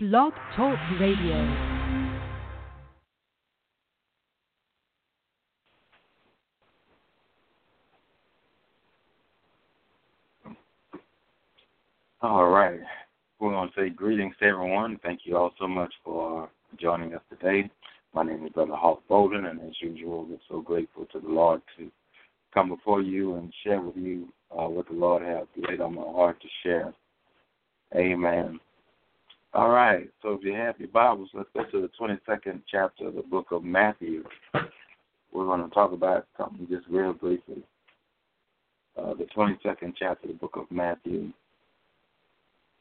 Blog Talk Radio. All right. We're going to say greetings to everyone. Thank you all so much for joining us today. My name is Brother Hawk Bolden, and as usual, we're so grateful to the Lord to come before you and share with you uh, what the Lord has laid on my heart to share. Amen. All right. So if you have your Bibles, let's go to the 22nd chapter of the book of Matthew. We're going to talk about something just real briefly. Uh, the 22nd chapter of the book of Matthew.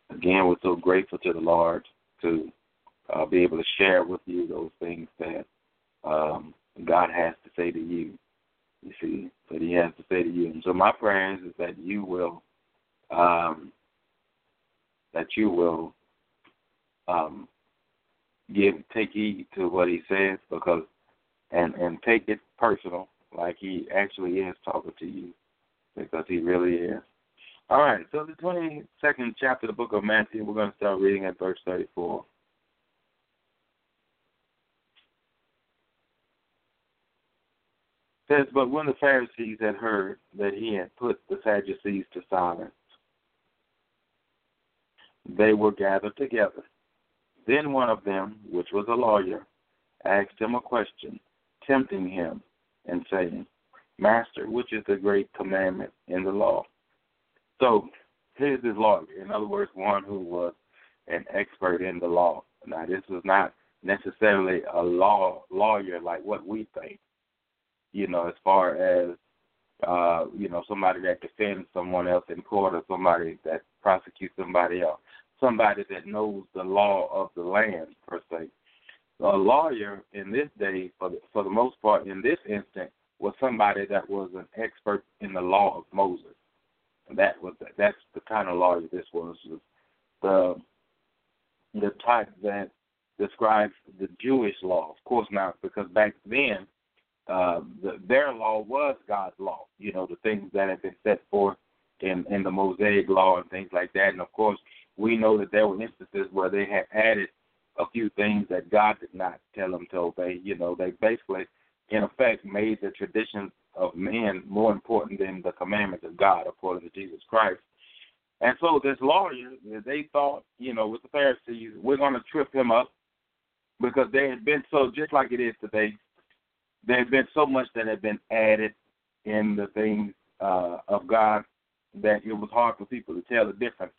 Again, we're so grateful to the Lord to uh, be able to share with you those things that um, God has to say to you. You see, that He has to say to you. And so my prayers is that you will, um, that you will um, give take heed to what He says because, and and take it personal, like He actually is talking to you, because He really is. All right, so the 22nd chapter of the book of Matthew, we're going to start reading at verse 34. It says, But when the Pharisees had heard that he had put the Sadducees to silence, they were gathered together. Then one of them, which was a lawyer, asked him a question, tempting him, and saying, Master, which is the great commandment in the law? So here's this lawyer. In other words, one who was an expert in the law. Now, this was not necessarily a law lawyer like what we think. You know, as far as uh, you know, somebody that defends someone else in court or somebody that prosecutes somebody else. Somebody that knows the law of the land per se. A lawyer in this day, for the, for the most part, in this instant, was somebody that was an expert in the law of Moses. That was that's the kind of lawyer this was. The the type that describes the Jewish law. Of course, now because back then uh, the, their law was God's law. You know the things that had been set forth in in the Mosaic law and things like that. And of course, we know that there were instances where they had added a few things that God did not tell them to obey. You know, they basically, in effect, made the traditions of men more important than the commandments of God, according to Jesus Christ. And so this lawyer, they thought, you know, with the Pharisees, we're going to trip him up because there had been so, just like it is today, there had been so much that had been added in the things uh, of God that it was hard for people to tell the difference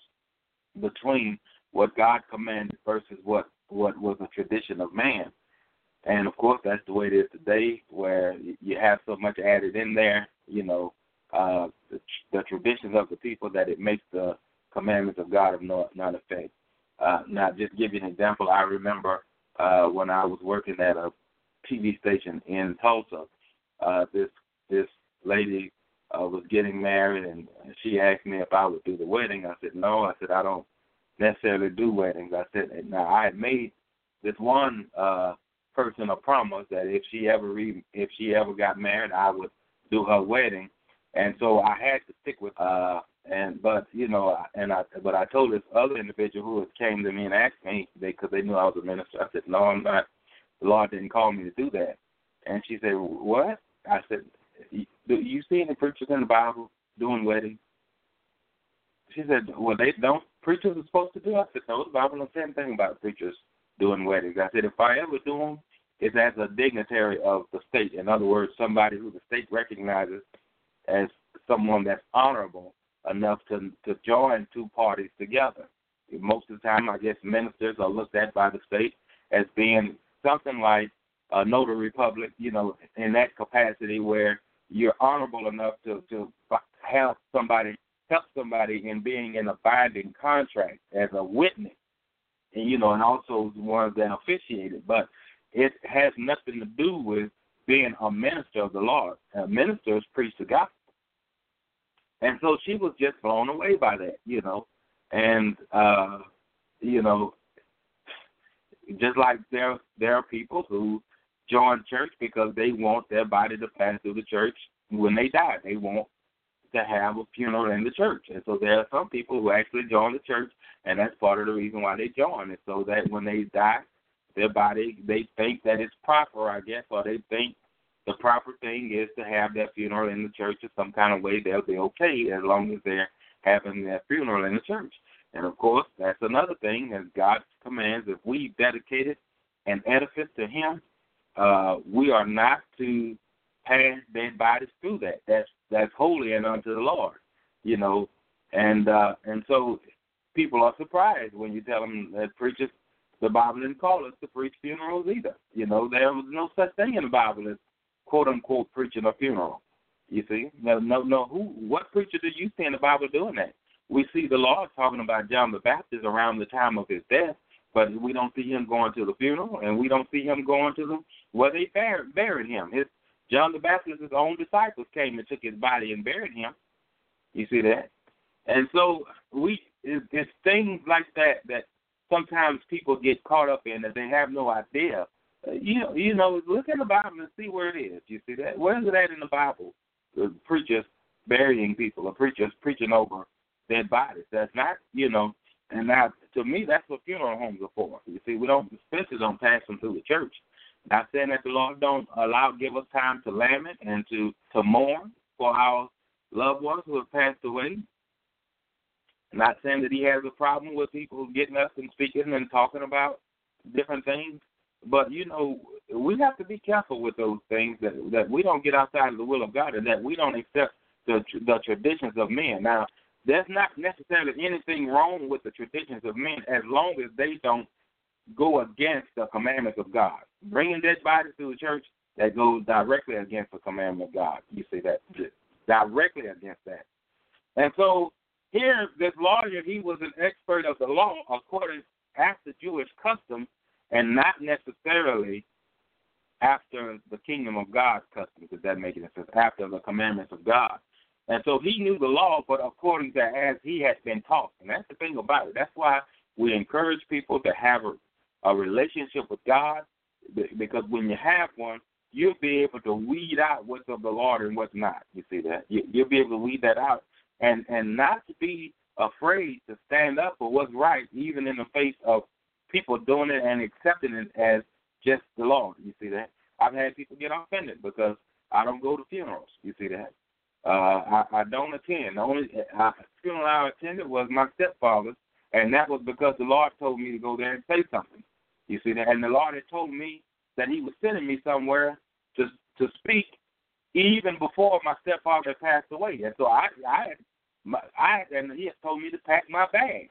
between what God commanded versus what what was a tradition of man. And of course, that's the way it is today, where you have so much added in there, you know, uh, the, the traditions of the people that it makes the commandments of God of no not effect. Uh, now, just give you an example. I remember uh, when I was working at a TV station in Tulsa, uh, this this lady uh, was getting married, and she asked me if I would do the wedding. I said no. I said I don't necessarily do weddings. I said now I had made this one uh, person a promise that if she ever re- if she ever got married, I would do her wedding, and so I had to stick with. Uh, and but you know, and I but I told this other individual who came to me and asked me because they, they knew I was a minister. I said no, I'm not. The Lord didn't call me to do that. And she said, what? I said, do you see any preachers in the Bible doing weddings? She said, well, they don't. Preachers are supposed to do. I said, no, the Bible don't say anything about preachers doing weddings. I said, if I ever do them, it's as a dignitary of the state. In other words, somebody who the state recognizes as someone that's honorable enough to to join two parties together. Most of the time, I guess ministers are looked at by the state as being something like a notary public, you know, in that capacity where you're honorable enough to to help somebody help somebody in being in a binding contract as a witness, and you know, and also the ones that officiated. But it has nothing to do with being a minister of the Lord. A ministers preach the gospel, and so she was just blown away by that, you know, and uh, you know, just like there there are people who join church because they want their body to pass through the church when they die. They want to have a funeral in the church. And so there are some people who actually join the church, and that's part of the reason why they join. Is so that when they die, their body, they think that it's proper, I guess, or they think the proper thing is to have that funeral in the church in some kind of way. They'll be okay as long as they're having that funeral in the church. And of course, that's another thing, as God commands, if we dedicate dedicated an edifice to Him, uh, we are not to pass dead bodies through that. That's that's holy and unto the Lord, you know. And uh, and so people are surprised when you tell them that preachers, the Bible didn't call us to preach funerals either. You know, there was no such thing in the Bible as quote unquote preaching a funeral. You see, no, no, no. Who, what preacher do you see in the Bible doing that? We see the Lord talking about John the Baptist around the time of his death, but we don't see him going to the funeral, and we don't see him going to the where they buried, him. His John the Baptist's own disciples came and took his body and buried him. You see that? And so we it's, it's things like that that sometimes people get caught up in that they have no idea. Uh, you know, you know, look in the Bible and see where it is. You see that? Where is it in the Bible? The preachers burying people, or preachers preaching over dead bodies. That's not, you know, and now to me that's what funeral homes are for. You see, we don't especially don't pass them through the church. Not saying that the Lord don't allow give us time to lament and to to mourn for our loved ones who have passed away. Not saying that He has a problem with people getting up and speaking and talking about different things, but you know we have to be careful with those things that that we don't get outside of the will of God and that we don't accept the the traditions of men. Now, there's not necessarily anything wrong with the traditions of men as long as they don't go against the commandments of God. Mm-hmm. Bringing dead bodies to the church, that goes directly against the commandment of God. You see that? Mm-hmm. Directly against that. And so here, this lawyer, he was an expert of the law according after Jewish custom and not necessarily after the kingdom of God's custom, does that make any sense? After the commandments of God. And so he knew the law, but according to as he had been taught. And that's the thing about it. That's why we encourage people to have a, a relationship with God, because when you have one, you'll be able to weed out what's of the Lord and what's not. You see that? You, you'll be able to weed that out, and and not to be afraid to stand up for what's right, even in the face of people doing it and accepting it as just the Lord. You see that? I've had people get offended because I don't go to funerals. You see that? Uh, I, I don't attend. The only uh, funeral I attended was my stepfather's, and that was because the Lord told me to go there and say something. You see that? And the Lord had told me that He was sending me somewhere to to speak even before my stepfather passed away. And so I I my, I and He had told me to pack my bags.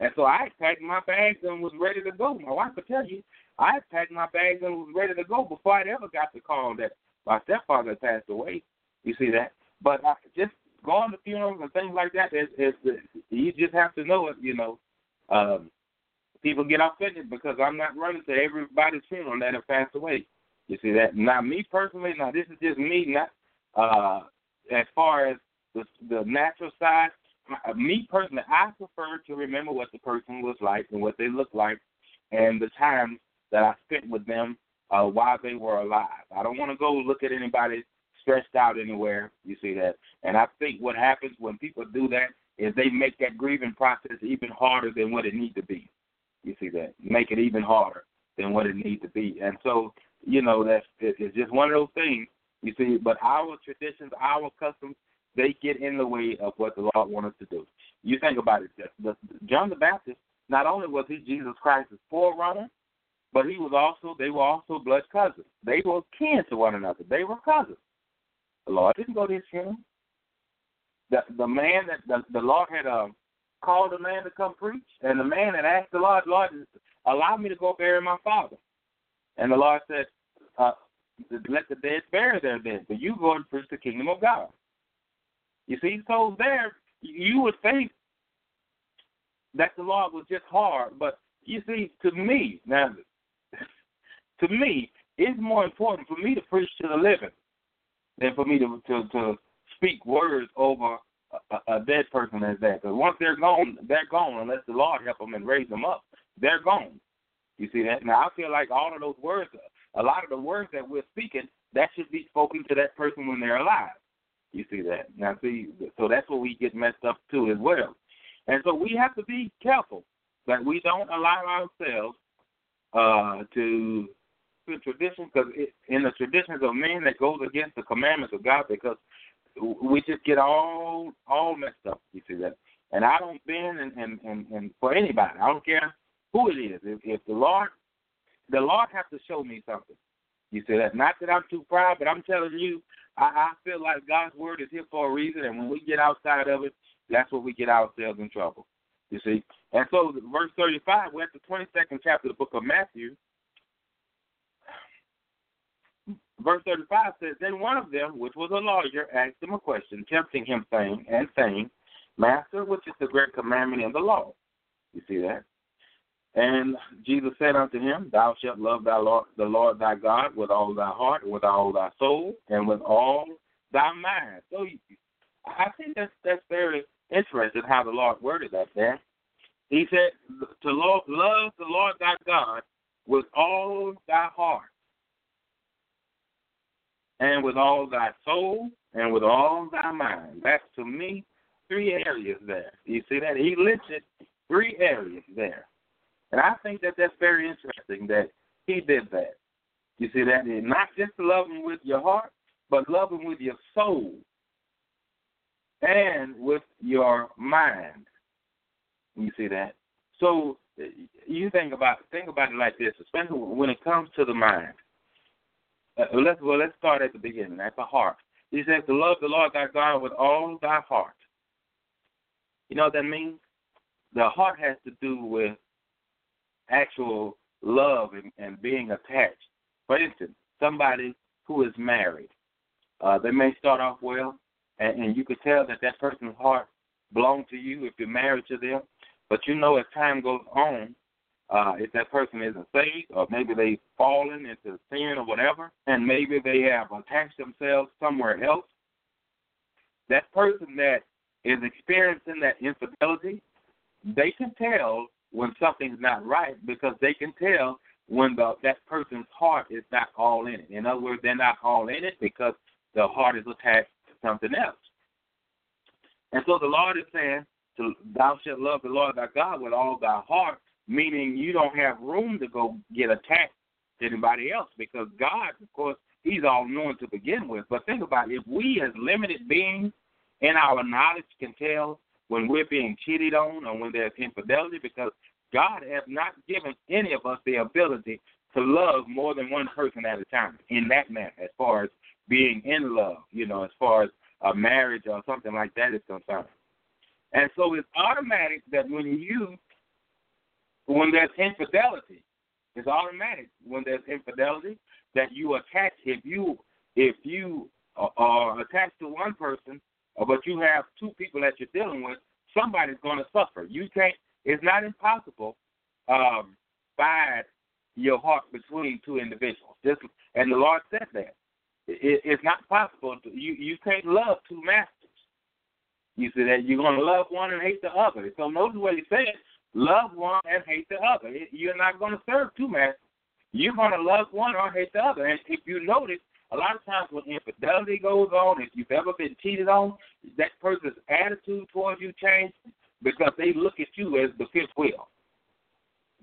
And so I packed my bags and was ready to go. My wife could tell you, I packed my bags and was ready to go before I ever got the call that my stepfather had passed away. You see that? But I, just going to funerals and things like that, is, is, you just have to know it. You know, um, people get offended because I'm not running to everybody's funeral that have passed away. You see that? Now, me personally, now this is just me. Not uh, as far as the, the natural side. Me personally, I prefer to remember what the person was like and what they looked like, and the times that I spent with them uh, while they were alive. I don't want to go look at anybody stressed out anywhere. You see that? And I think what happens when people do that is they make that grieving process even harder than what it needs to be. You see that? Make it even harder than what it needs to be. And so, you know, that's it's just one of those things. You see, but our traditions, our customs, they get in the way of what the Lord wants us to do. You think about it. The, John the Baptist, not only was he Jesus Christ's forerunner, but he was also they were also blood cousins. They were kin to one another. They were cousins. The Lord didn't go to his funeral. The the man that the, the Lord had um called a man to come preach, and the man had asked the Lord, Lord, allow me to go bury my father. And the Lord said, uh, let the dead bury their dead, but you go and preach the kingdom of God. You see, so there you would think that the Lord was just hard, but you see, to me now, to me, it's more important for me to preach to the living than for me to to, to speak words over a, a dead person as that. Because once they're gone, they're gone unless the Lord help them and raise them up. They're gone. You see that? Now I feel like all of those words, a lot of the words that we're speaking, that should be spoken to that person when they're alive. You see that? Now, see, so that's where we get messed up too as well. And so we have to be careful that we don't allow ourselves uh, to to tradition because in the traditions of men that goes against the commandments of God because we just get all all messed up. You see that? And I don't bend and and and, and for anybody. I don't care who it is. If, if the Lord, the Lord has to show me something. You see that? Not that I'm too proud, but I'm telling you, I, I feel like God's word is here for a reason, and when we get outside of it, that's where we get ourselves in trouble. You see? And so, verse 35, we're at the 22nd chapter of the book of Matthew. Verse 35 says, Then one of them, which was a lawyer, asked him a question, tempting him, saying, and saying, Master, which is the great commandment in the law? You see that? And Jesus said unto him, Thou shalt love thy Lord, the Lord thy God with all thy heart, with all thy soul, and with all thy mind. So I think that's that's very interesting how the Lord worded that there. He said to love, love the Lord thy God with all thy heart, and with all thy soul, and with all thy mind. That's to me three areas there. You see that? He listed three areas there. And I think that that's very interesting that he did that. You see that? And not just loving with your heart, but loving with your soul and with your mind. You see that? So you think about think about it like this, especially when it comes to the mind. Uh, let's well let's start at the beginning, at the heart. He says to love the Lord thy God with all thy heart. You know what that means? The heart has to do with actual love and, and being attached. For instance, somebody who is married, uh, they may start off well, and, and you could tell that that person's heart belongs to you if you're married to them. But you know, as time goes on, uh, if that person isn't saved, or maybe they've fallen into sin or whatever, and maybe they have attached themselves somewhere else, that person that is experiencing that infidelity, they can tell when something's not right because they can tell when the that person's heart is not all in it. In other words, they're not all in it because the heart is attached to something else. And so the Lord is saying, "Thou shalt love the Lord thy God with all thy heart," meaning you don't have room to go get attached to anybody else because God, of course, He's all knowing to begin with. But think about it, if we as limited beings in our knowledge can tell when we're being cheated on or when there's infidelity because God has not given any of us the ability to love more than one person at a time in that manner, as far as being in love, you know, as far as a marriage or something like that is concerned. And so it's automatic that when you, when there's infidelity, it's automatic when there's infidelity that you attach. If you if you are attached to one person, uh, but you have two people that you're dealing with, somebody's going to suffer. You can't. It's not impossible. Um, find your heart between two individuals. Just and the Lord said that it, it's not possible. To, you you can't love two masters. You see that you're going to love one and hate the other. So notice what he said: love one and hate the other. You're not going to serve two masters. You're going to love one or hate the other. And if you notice, a lot of times when infidelity goes on, if you've ever been cheated on, that person's attitude towards you changes because they look at you as the fifth wheel.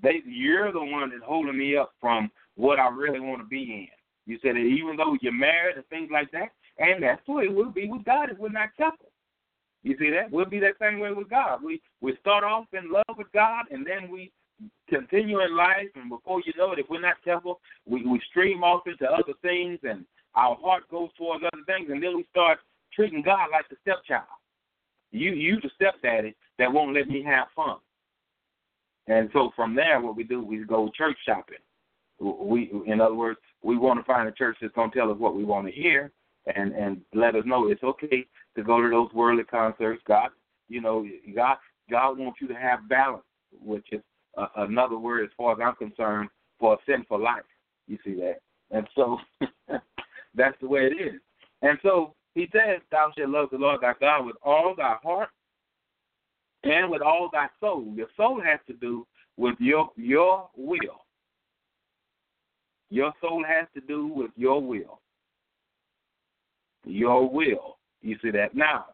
They, you're the one that's holding me up from what I really want to be in. You said that even though you're married and things like that, and that's the way it will be with God if we're not careful. You see that? We'll be that same way with God. We we start off in love with God, and then we continue in life, and before you know it, if we're not careful, we we stream off into other things, and our heart goes towards other things, and then we start treating God like the stepchild. You you the stepdaddy that won't let me have fun. And so from there, what we do, we go church shopping. We, in other words, we want to find a church that's going to tell us what we want to hear, and and let us know it's okay to go to those worldly concerts. God, you know, God, God wants you to have balance, which is uh, another word as far as I'm concerned for a sinful life. You see that, and so That's the way it is. And so he says, Thou shalt love the Lord thy God with all thy heart and with all thy soul. Your soul has to do with your your will. Your soul has to do with your will. Your will. You see that? Now,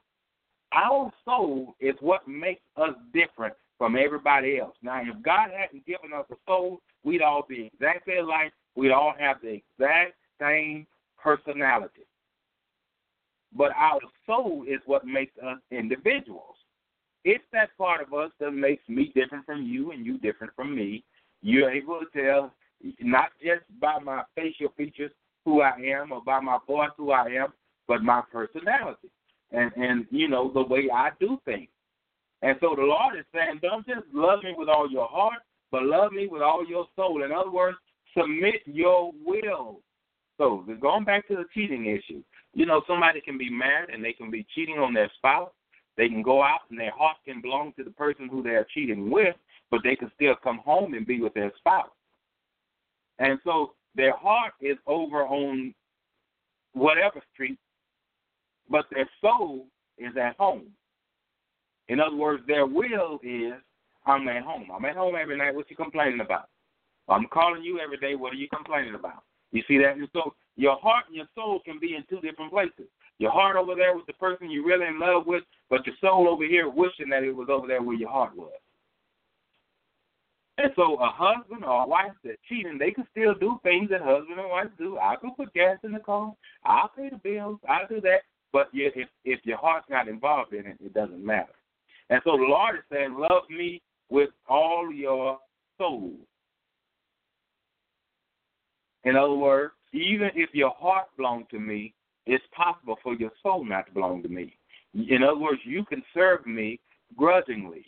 our soul is what makes us different from everybody else. Now, if God hadn't given us a soul, we'd all be exactly alike. We'd all have the exact same personality. But our soul is what makes us individuals. It's that part of us that makes me different from you and you different from me. You're able to tell not just by my facial features who I am or by my voice who I am, but my personality and and you know the way I do things. And so the Lord is saying, don't just love me with all your heart, but love me with all your soul. In other words, submit your will. So going back to the cheating issue, you know somebody can be married and they can be cheating on their spouse. They can go out and their heart can belong to the person who they're cheating with, but they can still come home and be with their spouse. And so their heart is over on whatever street, but their soul is at home. In other words, their will is, I'm at home. I'm at home every night. What you complaining about? I'm calling you every day. What are you complaining about? You see that? And so your heart and your soul can be in two different places. Your heart over there with the person you're really in love with, but your soul over here wishing that it was over there where your heart was. And so a husband or a wife that's cheating, they can still do things that husband and wife do. I can put gas in the car. I'll pay the bills. I'll do that. But if if your heart's not involved in it, it doesn't matter. And so the Lord is saying, love me with all your soul. In other words, even if your heart belongs to me, it's possible for your soul not to belong to me. In other words, you can serve me grudgingly.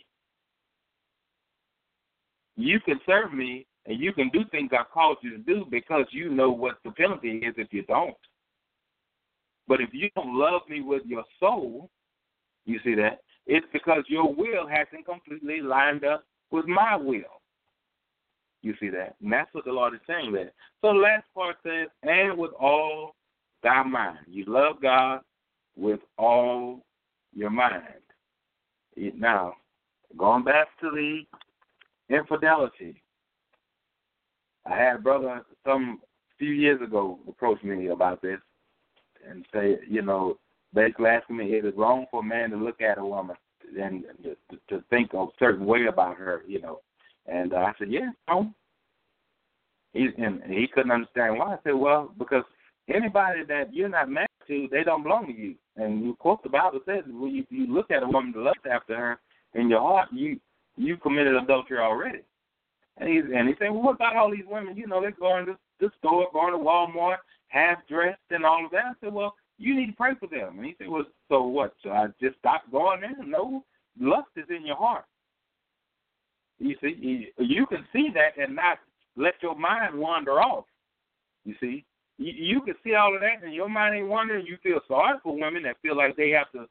You can serve me and you can do things I've called you to do because you know what the penalty is if you don't. But if you don't love me with your soul, you see that, it's because your will hasn't completely lined up with my will. You see that? And that's what the Lord is saying there. So the last part says, and with all thy mind. You love God with all your mind. Now, going back to the infidelity, I had a brother some few years ago approach me about this and say, you know, basically asking me, is it wrong for a man to look at a woman and to, to think a certain way about her, you know? And uh, I said, yeah, no. He and he couldn't understand why. I said, well, because anybody that you're not married to, they don't belong to you. And you quote the Bible says, when you, you look at a woman to lust after her in your heart, you you committed adultery already. And he and he said, well, what about all these women? You know, they're going to the store, going to Walmart, half dressed, and all of that. I said, well, you need to pray for them. And he said, well, so what? So I just stop going there? No, lust is in your heart. You see, you can see that and not let your mind wander off. You see, you, you can see all of that, and your mind ain't wandering. You feel sorry for women that feel like they have to,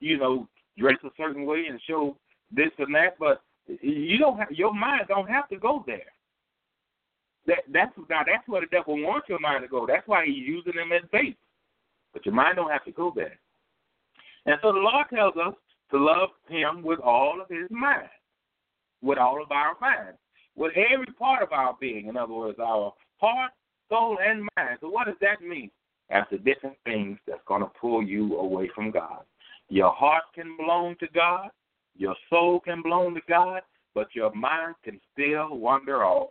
you know, dress a certain way and show this and that, but you don't have your mind don't have to go there. That that's now that's where the devil wants your mind to go. That's why he's using them as bait. But your mind don't have to go there. And so the Lord tells us to love him with all of his mind, with all of our mind, with every part of our being. In other words, our heart, soul, and mind. So what does that mean? That's the different things that's going to pull you away from God. Your heart can belong to God. Your soul can belong to God, but your mind can still wander off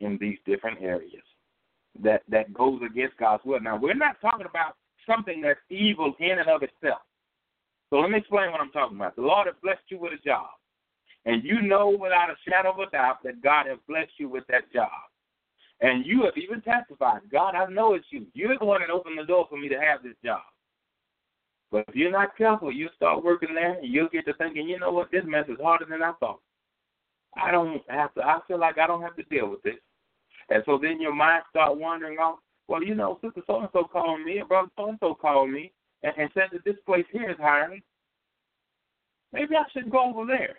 in these different areas that that goes against God's will. Now we're not talking about something that's evil in and of itself. So let me explain what I'm talking about. The Lord has blessed you with a job, and you know without a shadow of a doubt that God has blessed you with that job. And you have even testified, God, I know it's you. You're the one that opened the door for me to have this job. But if you're not careful, you start working there and you'll get to thinking, you know what, this mess is harder than I thought. I don't have to I feel like I don't have to deal with this. And so then your mind start wandering off, well, you know, Sister So and so called me, or Brother So and so called me and, and said that this place here is hiring. Maybe I should go over there.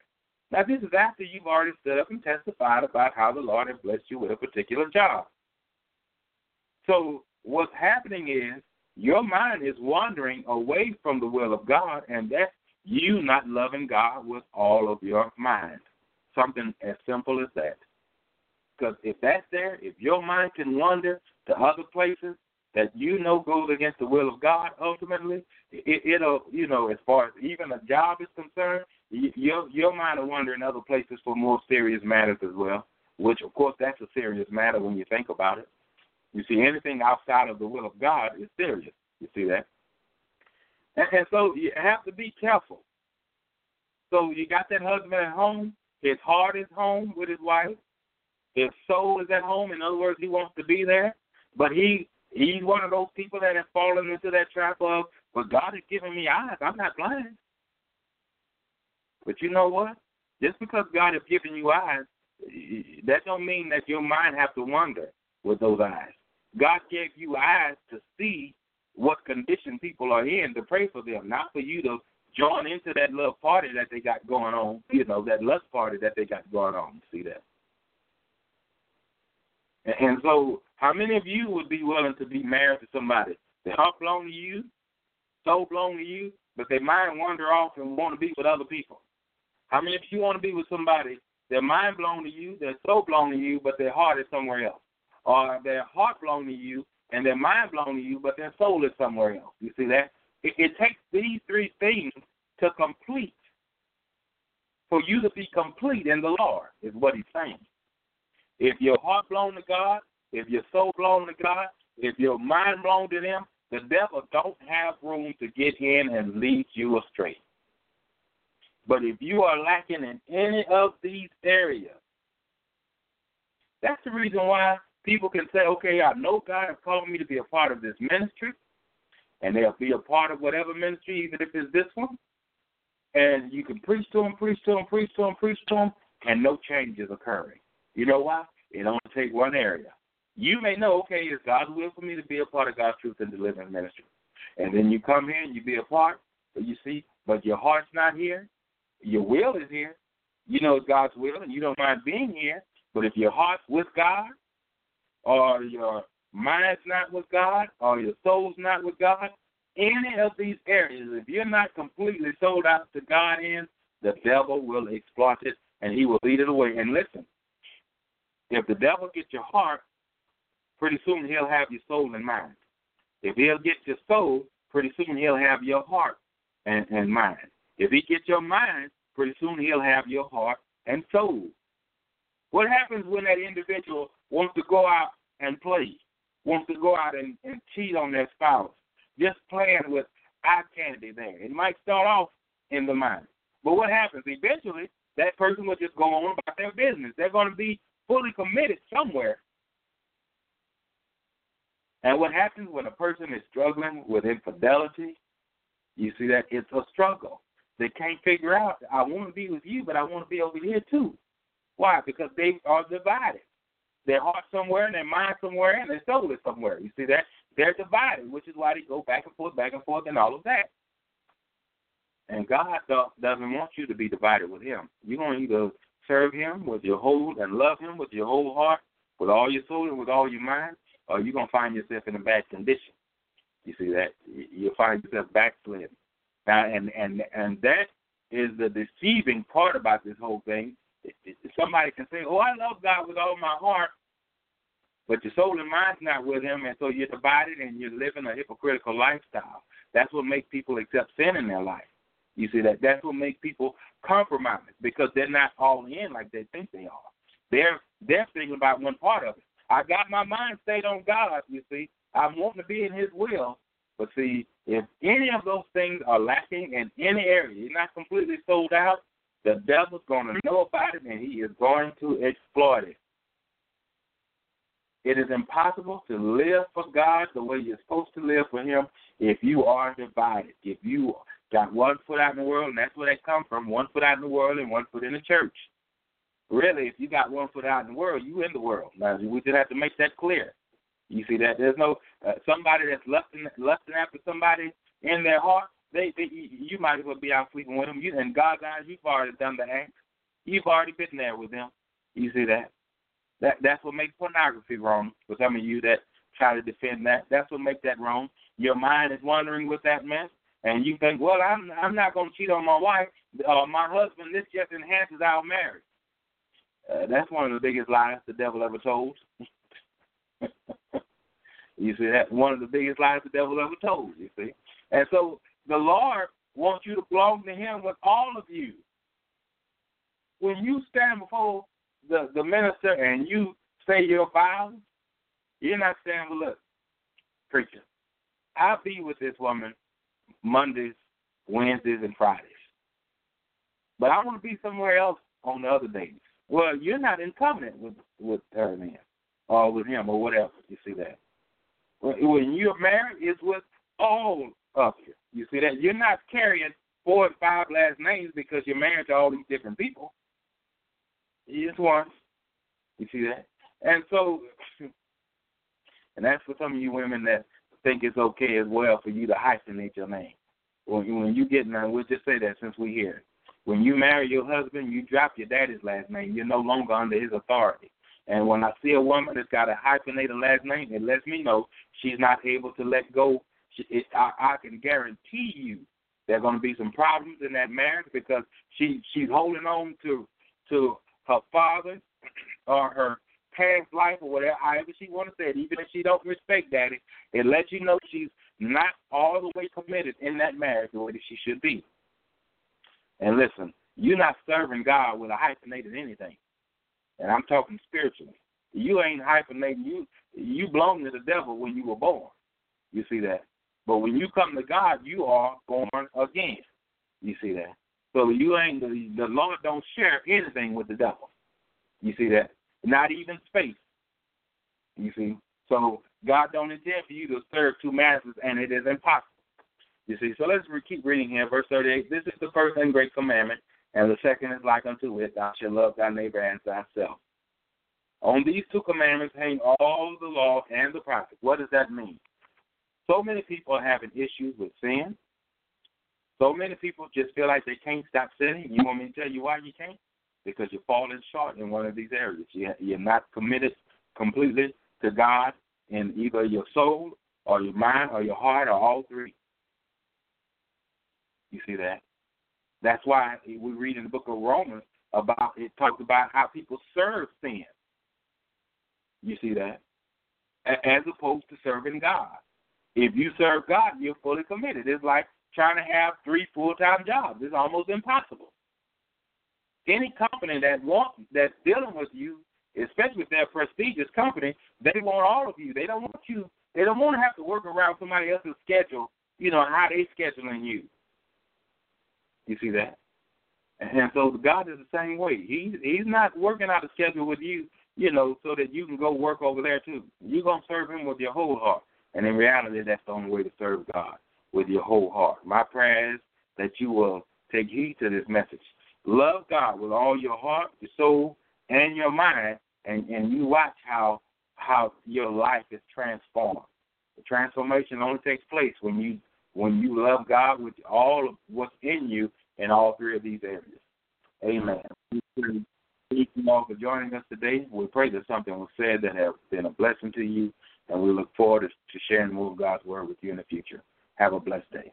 Now this is after you've already stood up and testified about how the Lord has blessed you with a particular job. So what's happening is your mind is wandering away from the will of God, and that's you not loving God with all of your mind. Something as simple as that. Because if that's there, if your mind can wander to other places, that you know goes against the will of God ultimately, it, it'll you know as far as even a job is concerned, your your mind will wander in other places for more serious matters as well. Which of course that's a serious matter when you think about it. You see, anything outside of the will of God is serious. You see that, and, and so you have to be careful. So you got that husband at home. His heart is home with his wife. His soul is at home. In other words, he wants to be there, but he he's one of those people that have fallen into that trap of, well, God has given me eyes. I'm not blind. But you know what? Just because God has given you eyes, that don't mean that your mind have to wonder with those eyes. God gave you eyes to see what condition people are in to pray for them, not for you to join into that love party that they got going on, you know, that lust party that they got going on. See that? And so, how many of you would be willing to be married to somebody? Their heart belong to you, soul belong to you, but their mind wander off and want to be with other people. How many of you want to be with somebody? Their mind belong to you, their soul belong to you, but their heart is somewhere else. Or their heart belong to you and their mind belong to you, but their soul is somewhere else. You see that? It, it takes these three things to complete for you to be complete in the Lord, is what he's saying. If your heart belong to God, if your soul belong to God, if your mind belong to them, the devil don't have room to get in and lead you astray. But if you are lacking in any of these areas, that's the reason why people can say, okay, I know God has called me to be a part of this ministry, and they'll be a part of whatever ministry, even if it's this one. And you can preach to them, preach to them, preach to them, preach to them, and no change is occurring. You know why? It only takes one area. You may know, okay, it's God's will for me to be a part of God's truth and deliverance ministry. And then you come here and you be a part, but you see, but your heart's not here. Your will is here. You know it's God's will and you don't mind being here. But if your heart's with God, or your mind's not with God, or your soul's not with God, any of these areas, if you're not completely sold out to God in, the devil will exploit it and he will lead it away. And listen, if the devil gets your heart, pretty soon he'll have your soul and mind. If he'll get your soul, pretty soon he'll have your heart and, and mind. If he gets your mind, pretty soon he'll have your heart and soul. What happens when that individual wants to go out and play, wants to go out and, and cheat on their spouse, just playing with eye candy there? It might start off in the mind. But what happens? Eventually, that person will just go on about their business. They're going to be fully committed somewhere. And what happens when a person is struggling with infidelity? You see that it's a struggle. They can't figure out, I want to be with you, but I want to be over here too. Why? Because they are divided. Their heart somewhere and their mind somewhere and their soul is somewhere. You see that? They're divided, which is why they go back and forth, back and forth, and all of that. And God doesn't want you to be divided with Him. You're going to either serve Him with your whole and love Him with your whole heart, with all your soul and with all your mind, or you're gonna find yourself in a bad condition. You see that you'll find yourself backsliding. Now, and and and that is the deceiving part about this whole thing. Somebody can say, "Oh, I love God with all my heart," but your soul and mind's not with Him, and so you're divided and you're living a hypocritical lifestyle. That's what makes people accept sin in their life. You see that? That's what makes people compromise because they're not all in like they think they are. They're they're thinking about one part of it. I got my mind stayed on God. You see, I'm wanting to be in His will. But see, if any of those things are lacking in any area, you're not completely sold out. The devil's going to know about it, and he is going to exploit it. It is impossible to live for God the way you're supposed to live for Him if you are divided. If you got one foot out in the world, and that's where they come from, one foot out in the world and one foot in the church. Really, if you got one foot out in the world, you in the world. Now, we just have to make that clear. You see that there's no uh, somebody that's lusting lusting after somebody in their heart. They, they you might as well be out sleeping with them. You in God's eyes, you've already done the act. You've already been there with them. You see that? That that's what makes pornography wrong. For some of you that try to defend that, that's what makes that wrong. Your mind is wandering with that mess and you think, well, I'm I'm not going to cheat on my wife, uh, my husband. This just enhances our marriage. Uh, that's one of the biggest lies the devil ever told. You see that one of the biggest lies the devil ever told. You see, and so the Lord wants you to belong to Him with all of you. When you stand before the the minister and you say your vows, you're not saying, "Well, look, preacher, I'll be with this woman Mondays, Wednesdays, and Fridays, but I want to be somewhere else on the other days." Well, you're not in covenant with with her then, or with him, or whatever. You see that? When you're married, it's with all of you. You see that? You're not carrying four and five last names because you're married to all these different people. It's one. You see that? And so, and that's for some of you women that think it's okay as well for you to hyphenate your name. When you, when you get now, we'll just say that since we're here. When you marry your husband, you drop your daddy's last name. You're no longer under his authority. And when I see a woman that's got a hyphenated last name, it lets me know she's not able to let go. It, I, I can guarantee you there are going to be some problems in that marriage because she she's holding on to to her father or her past life or whatever, however she want to say it. Even if she don't respect daddy, it lets you know she's not all the way committed in that marriage the way that she should be. And listen, you're not serving God with a hyphenated anything and I'm talking spiritually. You ain't hyphenating. You you belong to the devil when you were born. You see that. But when you come to God, you are born again. You see that. So you ain't the, Lord don't share anything with the devil. You see that. Not even space. You see. So God don't intend for you to serve two masters, and it is impossible. You see. So let's keep reading here, verse thirty-eight. This is the first and great commandment. And the second is like unto it, thou shalt love thy neighbor as thyself. On these two commandments hang all the law and the prophets. What does that mean? So many people are having issues with sin. So many people just feel like they can't stop sinning. You want me to tell you why you can't? Because you're falling short in one of these areas. You're not committed completely to God in either your soul or your mind or your heart or all three. You see that? That's why we read in the book of Romans about it talks about how people serve sin. You see that? As opposed to serving God. If you serve God, you're fully committed. It's like trying to have three full time jobs. It's almost impossible. Any company that wants that's dealing with you, especially if they're a prestigious company, they want all of you. They don't want you they don't want to have to work around somebody else's schedule, you know, how they scheduling you. You see that? And so God is the same way. He's He's not working out a schedule with you, you know, so that you can go work over there too. You're gonna serve Him with your whole heart, and in reality, that's the only way to serve God with your whole heart. My prayer is that you will take heed to this message. Love God with all your heart, your soul, and your mind, and and you watch how how your life is transformed. The transformation only takes place when you when you love God with all of what's in you in all three of these areas. Amen. Thank you all for joining us today. We pray that something was said that has been a blessing to you, and we look forward to sharing more of God's word with you in the future. Have a blessed day.